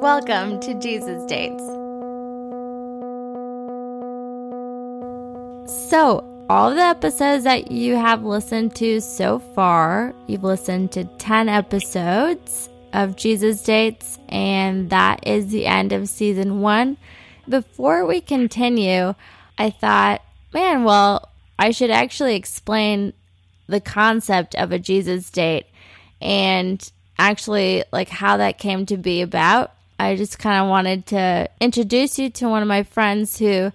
Welcome to Jesus Dates. So, all the episodes that you have listened to so far, you've listened to 10 episodes of Jesus Dates, and that is the end of season one. Before we continue, I thought, man, well, I should actually explain the concept of a Jesus date and actually like how that came to be about. I just kind of wanted to introduce you to one of my friends who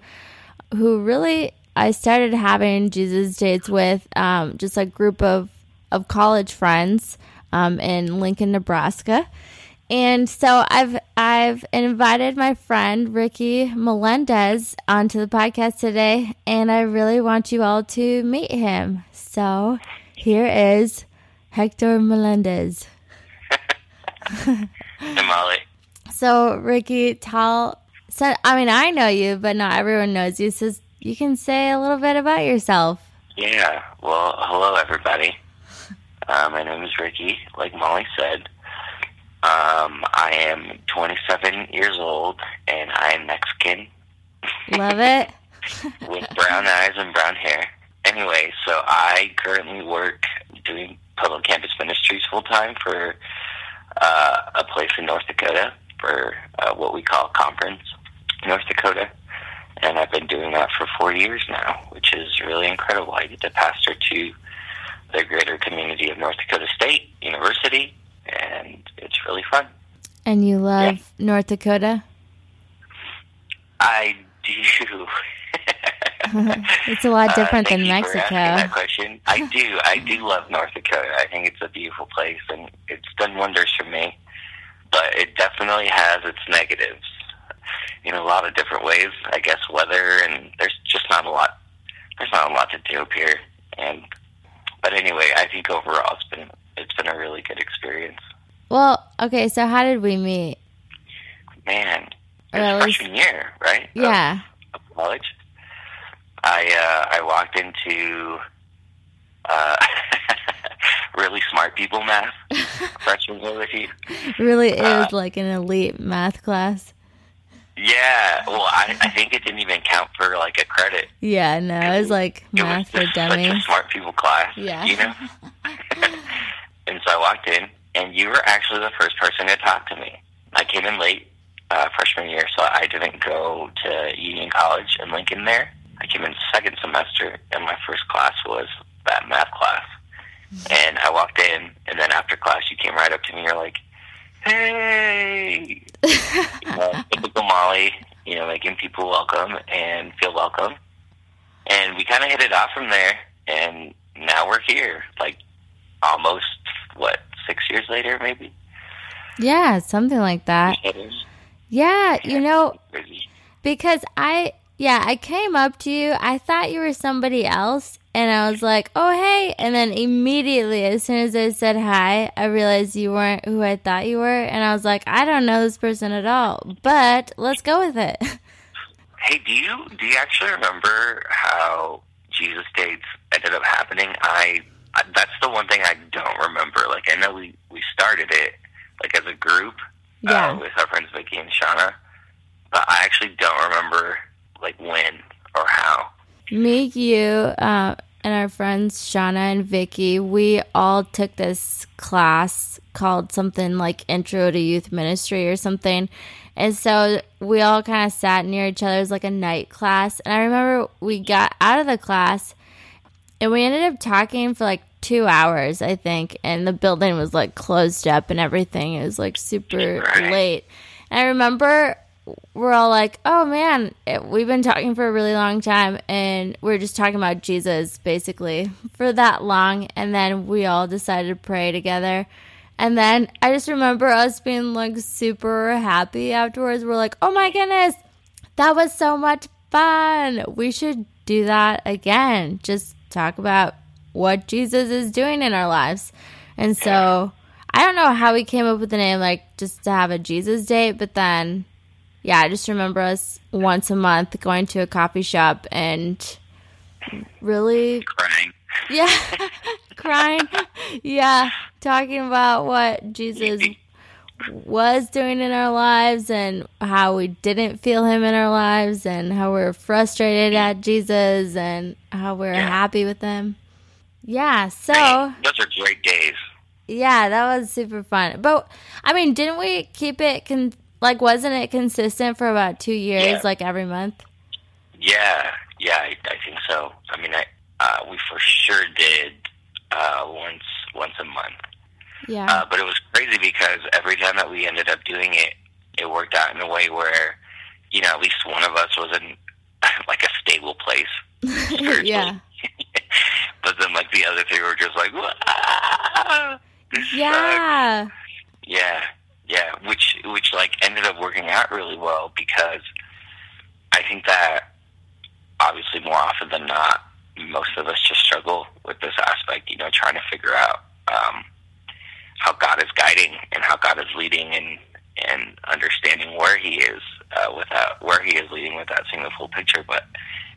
who really I started having Jesus dates with um, just a group of of college friends um, in Lincoln, Nebraska. And so I've I've invited my friend Ricky Melendez onto the podcast today, and I really want you all to meet him. So here is Hector Melendez. Molly. So Ricky, tell. So I mean, I know you, but not everyone knows you. So you can say a little bit about yourself. Yeah. Well, hello, everybody. Uh, my name is Ricky. Like Molly said, um, I am 27 years old, and I am Mexican. Love it. with brown eyes and brown hair. Anyway, so I currently work doing public campus ministries full time for uh, a place in North Dakota for uh, what we call conference, North Dakota. And I've been doing that for four years now, which is really incredible. I get to pastor to the greater community of North Dakota State University, and it's really fun. And you love yeah. North Dakota? I do. it's a lot uh, different uh, than Mexico. that question. I do. I do love North Dakota. I think it's a beautiful place, and it's done wonders for me. But it definitely has its negatives in a lot of different ways. I guess weather, and there's just not a lot. There's not a lot to do up here, and but anyway, I think overall it's been it's been a really good experience. Well, okay, so how did we meet? Man, it was freshman year, right? Yeah. Of, of college. I uh, I walked into uh, really smart people math freshman year with you. Really, it uh, was like an elite math class. Yeah, well, I, I think it didn't even count for like a credit. Yeah, no, it was like it math was for dummies. Such a smart people class. Yeah, you know. and so I walked in, and you were actually the first person to talk to me. I came in late uh, freshman year, so I didn't go to Union College in Lincoln there. I came in second semester, and my first class was that math class. And I walked in, and then after class, you came right up to me. You're like, "Hey, you know, typical Molly, you know, making people welcome and feel welcome." And we kind of hit it off from there, and now we're here, like almost what six years later, maybe. Yeah, something like that. Yeah, you know, because I yeah, I came up to you. I thought you were somebody else. And I was like, oh, hey. And then immediately, as soon as I said hi, I realized you weren't who I thought you were. And I was like, I don't know this person at all, but let's go with it. Hey, do you do you actually remember how Jesus dates ended up happening? I, I that's the one thing I don't remember. Like I know we we started it like as a group yeah. uh, with our friends Vicky and Shauna, but I actually don't remember like when or how? Me, you, uh, and our friends Shauna and Vicky, we all took this class called something like Intro to Youth Ministry or something. And so we all kind of sat near each other. It was like a night class. And I remember we got out of the class and we ended up talking for like two hours, I think. And the building was like closed up and everything. It was like super right. late. And I remember we're all like, oh man, it, we've been talking for a really long time and we're just talking about Jesus basically for that long. And then we all decided to pray together. And then I just remember us being like super happy afterwards. We're like, oh my goodness, that was so much fun. We should do that again. Just talk about what Jesus is doing in our lives. And so I don't know how we came up with the name, like just to have a Jesus date, but then yeah, I just remember us once a month going to a coffee shop and really crying. Yeah, crying. Yeah, talking about what Jesus was doing in our lives and how we didn't feel him in our lives and how we are frustrated mm-hmm. at Jesus and how we are Yeah. happy with him. Yeah, so Those are great days. yeah, that was super fun. But I mean, didn't we keep it con- like wasn't it consistent for about 2 years Yeah. like every month? Yeah, yeah, I, I think so. I mean, I uh, we for sure did uh, once once a month, Yeah. uh, but it was crazy because every time that we ended up doing it, it worked out in a way where, you know, at least one of us was in like a stable place. yeah. but then, like the other three were just like, "Wah, this sucks." Yeah. Yeah, which which like ended up working out really well because I think that obviously more often than not, most of us just struggle with this aspect. You know, trying to figure out um, how God is guiding and how God is leading and and understanding where He is uh, without where He is leading without seeing the full picture. But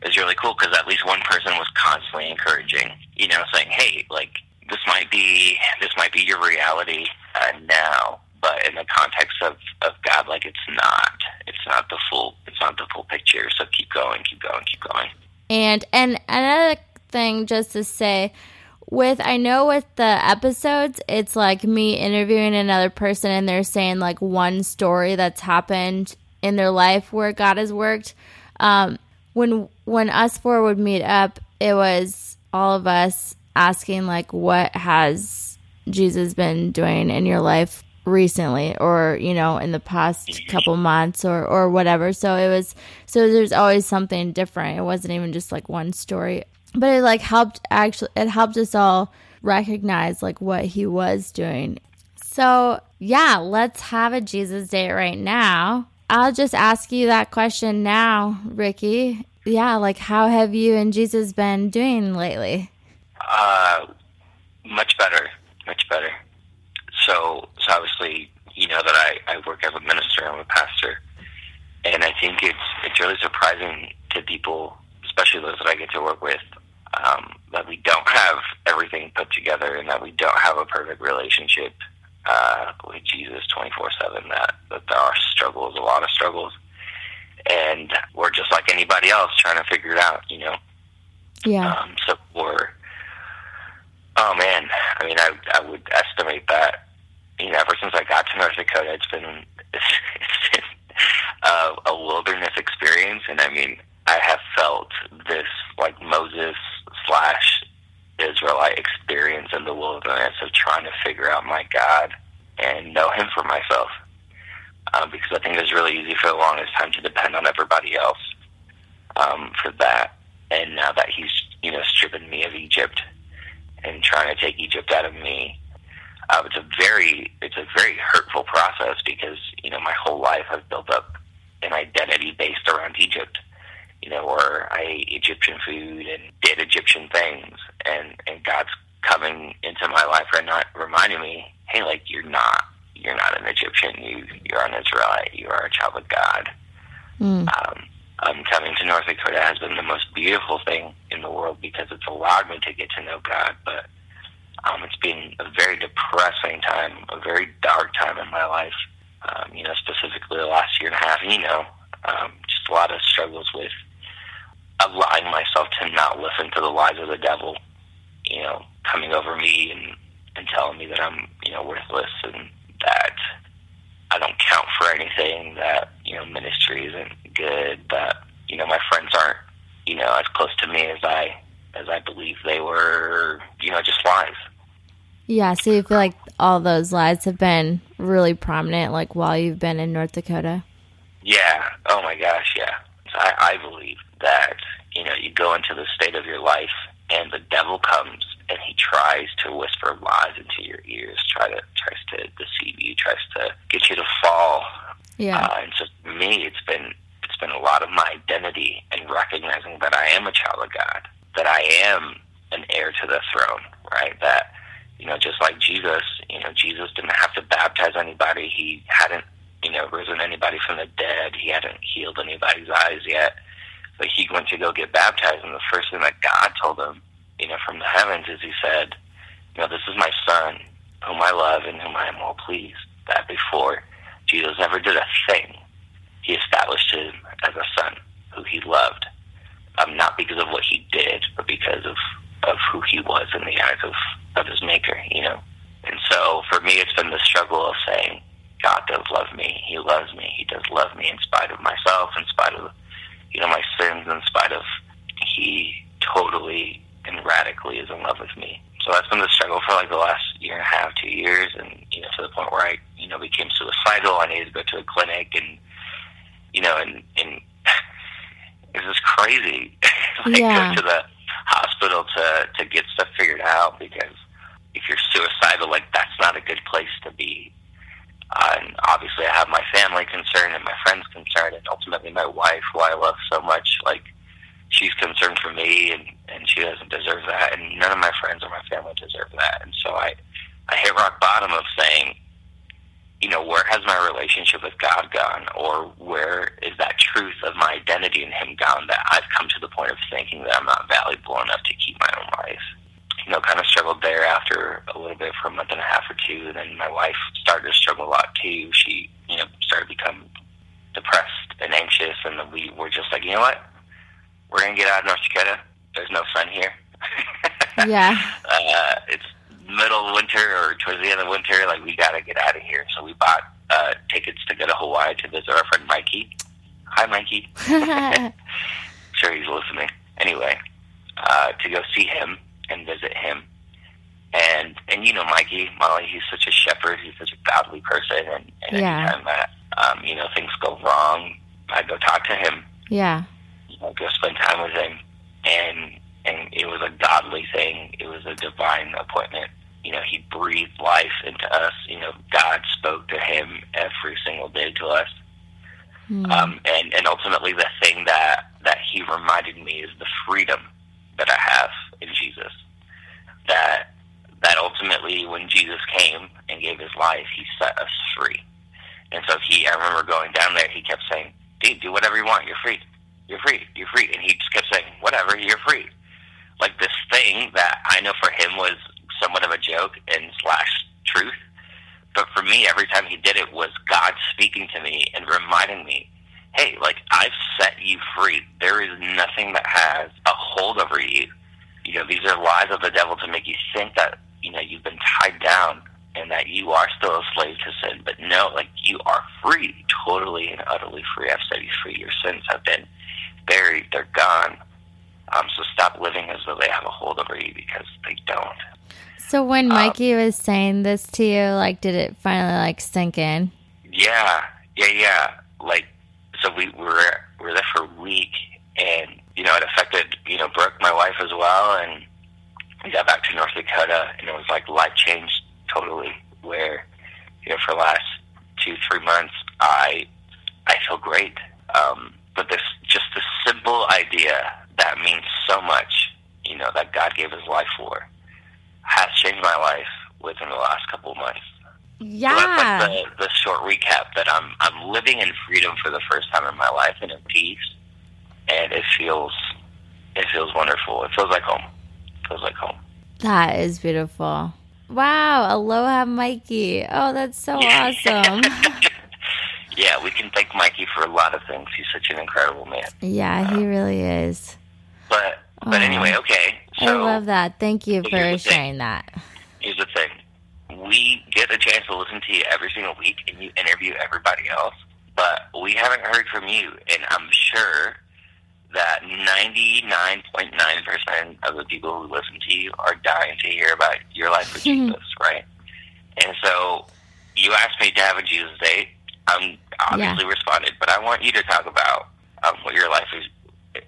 it's really cool because at least one person was constantly encouraging. You know, saying, "Hey, like." This might be this might be your reality uh, now, but in the context of, of God, like it's not. It's not the full. It's not the full picture. So keep going, keep going, keep going. And and another thing just to say with I know with the episodes it's like me interviewing another person and they're saying like one story that's happened in their life where God has worked. Um when when us four would meet up, it was all of us asking like what has Jesus been doing in your life recently or you know in the past couple months or or whatever. So it was so there's always something different. It wasn't even just like one story. But it like helped actually it helped us all recognize like what he was doing. So yeah let's have a jesus date right now. I'll just ask you that question now ricky. Yeah like how have you and jesus been doing lately? Uh, much better, much better. So, so obviously, you know that I, I work as a minister. I'm a pastor, and I think it's it's really surprising to people, especially those that I get to work with, um, that we don't have everything put together and that we don't have a perfect relationship uh, with Jesus 24 seven. That that there are struggles, a lot of struggles, and we're just like anybody else trying to figure it out. You know. yeah Um, so for, oh man, I mean, I I would estimate that, you know, ever since I got to North Dakota, it's been it's, it's been a, a wilderness experience, and I mean, I have felt this like Moses slash Israelite experience in the wilderness of trying to figure out my God and know Him for myself. Um, because I think it was really easy for the longest time to depend on everybody else um, for that and now that he's you know stripping me of Egypt and trying to take Egypt out of me, uh, it's a very it's a very hurtful process because you know my whole life I've built up an identity based around Egypt, you know, where I ate Egyptian food and did Egyptian things, and and God's coming into my life right now, reminding me, hey, like you're not you're not an Egyptian, you you're an Israelite, you are a child of God Mm. um, um, coming to North Dakota has been the most beautiful thing in the world because it's allowed me to get to know God. But um, it's been a very depressing time, a very dark time in my life. Um, you know, specifically the last year and a half. You know, um, just a lot of struggles with allowing myself to not listen to the lies of the devil. You know, coming over me and and telling me that I'm you know worthless and that I don't count for anything, that, you know, ministry isn't good, that, you know, my friends aren't, you know, as close to me as I as I believe they were, you know, just lies. Yeah, so you feel like all those lies have been really prominent, like while you've been in North Dakota. Yeah. Oh my gosh, yeah. So I, I believe that, you know, you go into the state of your life and the devil comes and he tries to whisper lies into your ears, try to tries to deceive you, tries to get you to fall Yeah, Uh, and so for me, it's been it's been a lot of my identity and recognizing that I am a child of God, that I am an heir to the throne, right? That you know, just like Jesus, you know, Jesus didn't have to baptize anybody. He hadn't, you know, risen anybody from the dead. He hadn't healed anybody's eyes yet. But he went to go get baptized, and the first thing that God told him, you know, from the heavens is He said, you know, this is my son, whom I love and whom I am well pleased. That before Jesus never did a thing. He established him as a son who he loved, um, not because of what he did, but because of, of who he was in the eyes of, of his maker, you know? And so for me, it's been the struggle of saying, God does love me. He loves me. He does love me in spite of myself, in spite of, you know, my sins, in spite of he totally and radically is in love with me. So that's been the struggle for like the last year and a half, two years, and you know, to the point where I, you know, became suicidal. I needed to go to a clinic, and you know, and and it's just crazy. like Yeah. go to the hospital to to get out because if you're suicidal, like that's not a good place to be. Uh, and obviously, I have my family concerned and my friends concerned, and ultimately my wife, who I love so much, like she's concerned for me, and and she doesn't deserve that, and none of my friends or my family deserve that. And so I, I hit rock bottom of saying, you know, where has my relationship with God gone, or where is that truth of my identity in Him gone that I've come to the point of thinking that I'm not valuable enough to keep my own life. You know, kind of struggled there after a little bit for a month and a half or two. And then my wife started to struggle a lot too. She, you know, started to become depressed and anxious. And then we were just like, you know what? We're going to get out of North Dakota. There's no sun here. Yeah. uh, it's middle of winter or towards the end of winter. Like, we got to get out of here. So we bought uh, tickets to go to Hawaii to visit our friend Mikey. Hi, Mikey sure he's listening. Anyway, uh, to go see him and visit him. And and you know Mikey, Molly, he's such a shepherd, he's such a godly person and, and Yeah. anytime that um, you know, things go wrong, I go talk to him, yeah. you know, go spend time with him and and it was a godly thing. It was a divine appointment. You know, he breathed life into us. You know, God spoke to him every single day to us. Mm. Um, and, and ultimately, the thing that, that he reminded me is the freedom that I have in Jesus. That that ultimately, when Jesus came and gave his life, he set us free. And so he, I remember going down there. He kept saying, "Dude, do whatever you want. You're free. You're free. You're free." And he just kept saying, "Whatever. You're free." Like this thing that I know for him was somewhat of a joke and slash truth. But for me, every time he did it was God speaking to me and reminding me, hey, like I've set you free. There is nothing that has a hold over you. You know, these are lies of the devil to make you think that, you know, you've been tied down and that you are still a slave to sin. But no, like you are free, totally and utterly free. I've set you free. Your sins have been buried, they're gone. Um, so stop living as though they have a hold over you because they don't. So when Um, Mikey was saying this to you, like, did it finally like sink in? Yeah, yeah, yeah. Like, so we were we were there for a week, and you know, it affected you know Brooke, my wife, as well. And we got back to North Dakota, and it was like life changed totally. Where you know, for the last two three months, I I feel great. Um, but this just this simple idea that means so much, you know, that God gave His life for, has changed my life within the last couple of months. So Yeah. that's like the, the short recap that I'm I'm living in freedom for the first time in my life and in peace, and it feels it feels wonderful. It feels like home. It feels like home. That is beautiful. Wow. Aloha, Mikey. Oh, that's so awesome. Yeah, we can thank Mikey for a lot of things. He's such an incredible man. yeah, he um, really is. But but Aw. anyway, okay. I love that. Thank you for sharing that. here's the thing: we get a chance to listen to you every single week, and you interview everybody else. But we haven't heard from you, and I'm sure that 99.9% of the people who listen to you are dying to hear about your life with Mhm. Jesus, right? And so you asked me to have a Jesus date. I'm obviously responded, but I want you to talk about um, what your life is,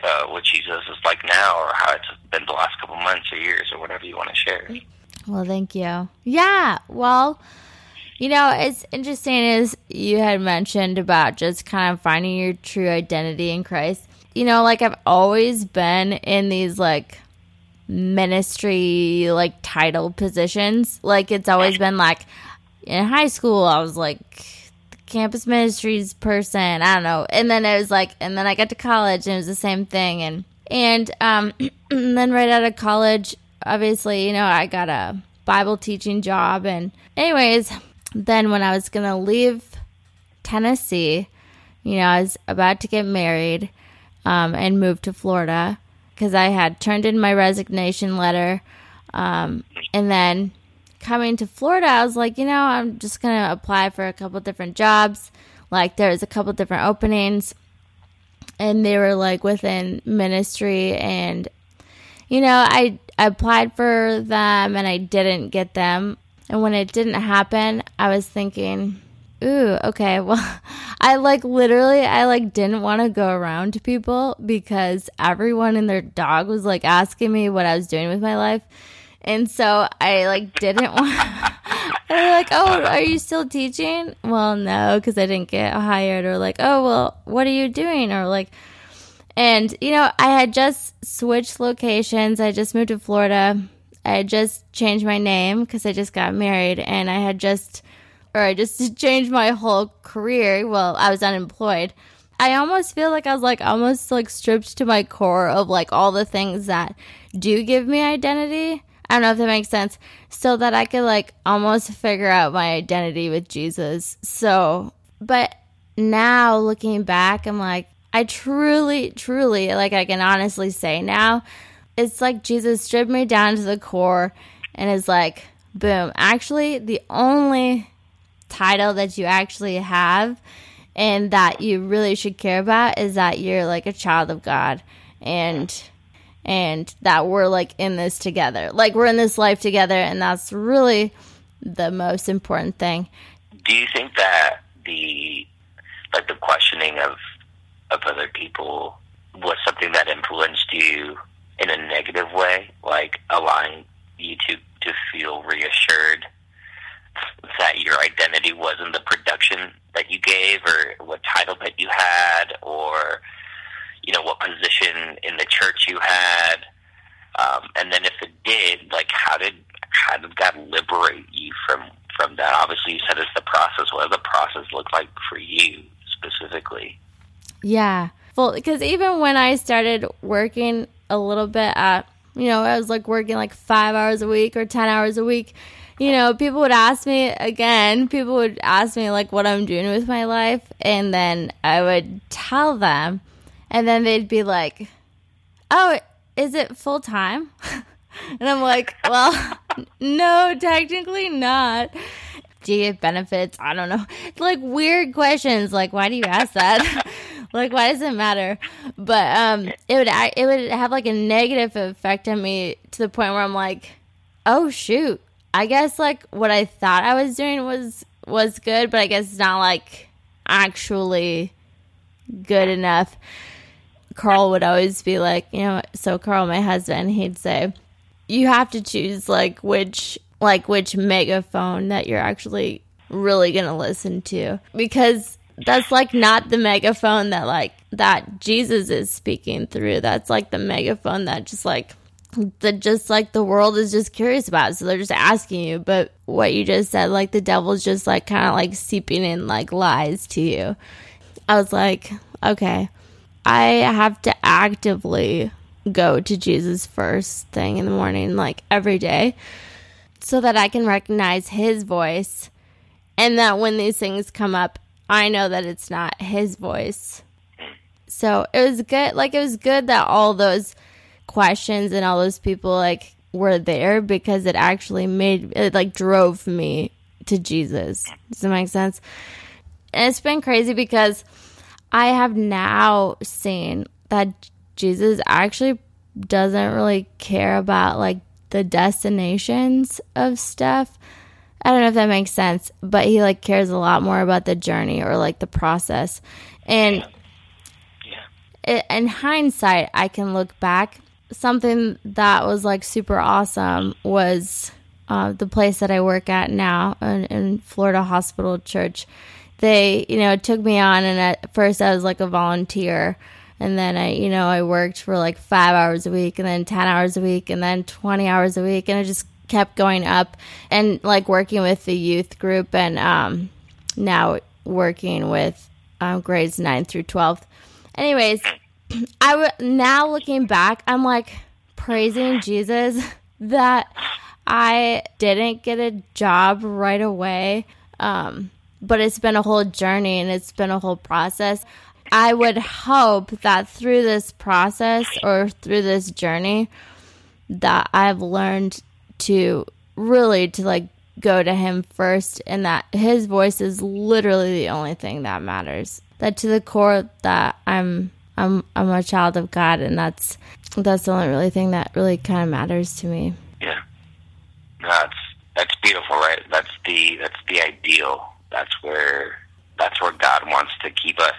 uh, what Jesus is like now, or how it's been the last couple months or years, or whatever you want to share. Well, thank you. Yeah. Well, you know, it's interesting as you had mentioned about just kind of finding your true identity in Christ. You know, like I've always been in these like ministry like title positions. Like it's always been like in high school I was like the campus ministries person, I don't know. And then it was like and then I got to college and it was the same thing and and um and then right out of college obviously, you know, I got a Bible teaching job and anyways, then when I was going to leave Tennessee. You know, I was about to get married um, and moved to Florida because I had turned in my resignation letter. Um, and then coming to Florida, I was like, you know, I'm just going to apply for a couple different jobs. Like, there's a couple different openings, and they were like within ministry. And, you know, I, I applied for them and I didn't get them. And when it didn't happen, I was thinking, ooh, okay, well, I like literally, I like didn't want to go around to people because everyone and their dog was like asking me what I was doing with my life. And so I like didn't want. they're like, "Oh, are you still teaching?" Well, no, because I didn't get hired. Or like, "Oh, well, what are you doing?" Or like, and you know, I had just switched locations. I just moved to Florida. I had just changed my name because I just got married, and I had just, or I just changed my whole career. Well, I was unemployed. I almost feel like I was like almost like stripped to my core of like all the things that do give me identity I don't know if that makes sense. So that I could like almost figure out my identity with Jesus. So, but now looking back, I'm like, I truly, truly, like I can honestly say now, it's like Jesus stripped me down to the core and is like, boom. Actually, the only title that you actually have and that you really should care about is that you're like a child of God. And and that we're like in this together. Like we're in this life together, and that's really the most important thing. Do you think that the like the questioning of of other people was something that influenced you in a negative way, like allowing you to to feel reassured that your identity wasn't the production that you gave or what title that you had or you know, what position in the church you had, um, and then if it did, like, how did how did God liberate you from from that? Obviously, you said it's the process. What does the process look like for you specifically? Yeah, well, because even when I started working a little bit at, you know, I was like working like five hours a week or ten hours a week. You know, people would ask me again, people would ask me like what I'm doing with my life, and then I would tell them and then they'd be like, "Oh, is it full time?" and I'm like, "Well, no, technically not." Do you get benefits? I don't know. Like weird questions. Like, why do you ask that? like, why does it matter? But um, it would it would have like a negative effect on me to the point where I'm like, oh shoot. I guess like what I thought I was doing was was good, but I guess it's not like actually good enough. Carl would always be like, you know, so Carl, my husband, he'd say, you have to choose like which like which megaphone that you're actually really going to listen to because that's like not the megaphone that like that Jesus is speaking through. That's like the megaphone that just like that just like the world is just curious about. So they're just asking you, but what you just said, like the devil's just like kind of like seeping in like lies to you. I was like, okay. I have to actively go to Jesus first thing in the morning, like every day, so that I can recognize his voice. And that when these things come up, I know that it's not his voice. So it was good. Like, it was good that all those questions and all those people, like, were there because it actually made it, like, drove me to Jesus. Does that make sense? And it's been crazy because I have now seen that Jesus actually doesn't really care about like the destinations of stuff. I don't know if that makes sense, but he like cares a lot more about the journey or like the process. And yeah. in hindsight, I can look back. Something that was like super awesome was uh, the place that I work at now in, in Florida Hospital Church they, you know, took me on. And at first I was like a volunteer. And then I, you know, I worked for like five hours a week and then 10 hours a week and then 20 hours a week. And it just kept going up and like working with the youth group and um, now working with um, grades 9 through 12. Anyways, I w- now looking back, I'm like praising Jesus that I didn't get a job right away. Um, but it's been a whole journey and it's been a whole process. I would hope that through this process or through this journey that I've learned to really to like go to him first and that his voice is literally the only thing that matters. That to the core that I'm I'm I'm a child of God and that's that's the only really thing that really kind of matters to me. Yeah. That's that's beautiful, right? That's the that's the ideal. That's where that's where God wants to keep us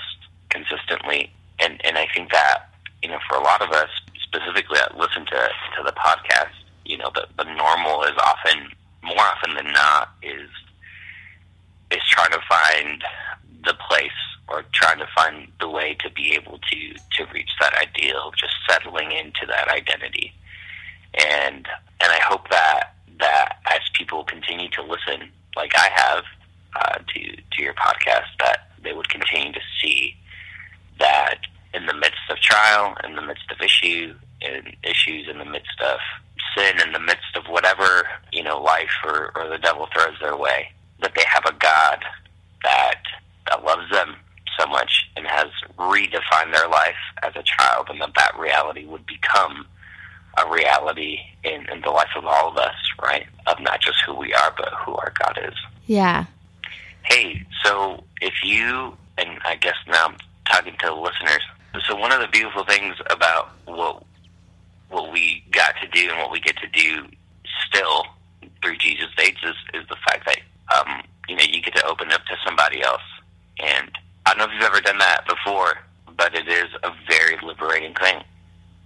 consistently. And and I think that, you know, for a lot of us, specifically that listen to to the podcast, you know, the the normal is often more often than not is is trying to find the place or trying to find the way to be able to to reach that ideal, just settling into that identity. And and I hope that that as people continue to listen, like I have uh, to to your podcast, that they would continue to see that in the midst of trial, in the midst of issue, in issues, in the midst of sin, in the midst of whatever you know life or, or the devil throws their way, that they have a God that that loves them and has redefined their life as a child, and that that reality would become a reality in, in the life of all of us, right? Of not just who we are, but who our God is. Yeah. Hey, so if you, and I guess now I'm talking to the listeners, so one of the beautiful things about what what we got to do and what we get to do still through Jesus Dates is, is the fact that um, you know you get to open up to somebody else, and I don't know if you've ever done that before, but it is a very liberating thing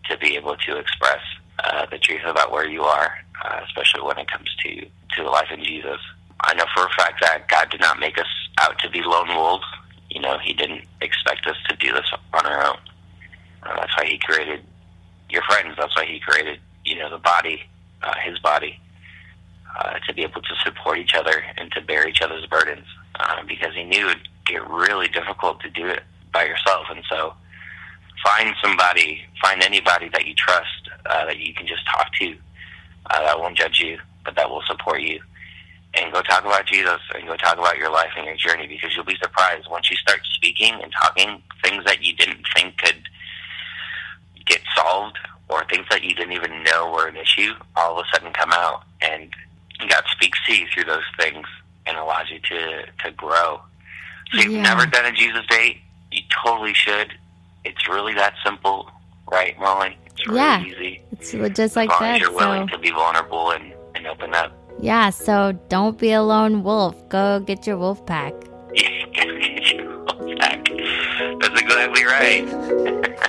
to be able to express uh, the truth about where you are, uh, especially when it comes to to life in Jesus. I know for a fact that God did not make us out to be lone wolves. You know, He didn't expect us to do this on our own. Uh, that's why He created your friends. That's why He created, you know, the body, uh, His body, uh, to be able to support each other and to bear each other's burdens. Uh, because He knew get really difficult to do it by yourself, and so find somebody, find anybody that you trust, uh, that you can just talk to, uh, that won't judge you, but that will support you. And go talk about Jesus and go talk about your life and your journey because you'll be surprised once you start speaking and talking things that you didn't think could get solved or things that you didn't even know were an issue all of a sudden come out and God speaks to you through those things and allows you to, to grow. So you've Yeah. never done a Jesus date, you totally should. It's really that simple, right, Molly? It's really Yeah. easy. It's just like as long that. as you're willing So to be vulnerable and, and open up. yeah, so don't be a lone wolf. Go get your wolf pack. That's exactly right.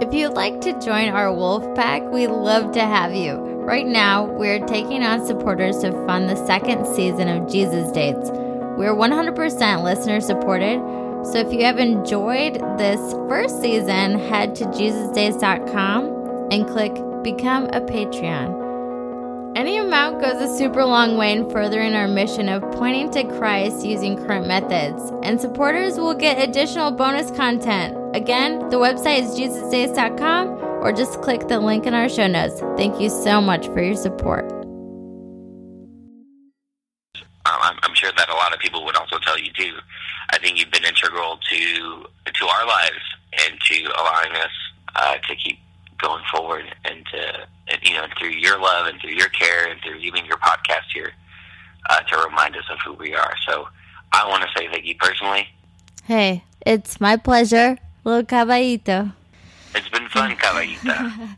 If you'd like to join our wolf pack, we'd love to have you. Right now, we're taking on supporters to fund the second season of Jesus Dates. We're 100% listener supported, so if you have enjoyed this first season, head to jesusdates.com and click Become a Patreon. Any amount goes a super long way in furthering our mission of pointing to Christ using current methods, and supporters will get additional bonus content. Again, the website is jesusdates.com or just click the link in our show notes. Thank you so much for your support. Um, I'm, I'm sure that a lot of people would also tell you too. I think you've been integral to to our lives and to allowing us uh, to keep going forward and to and, you know through your love and through your care and through even your podcast here uh, to remind us of who we are. So I want to say thank you personally. Hey, it's my pleasure. Little caballito. It's been fun, Caballita.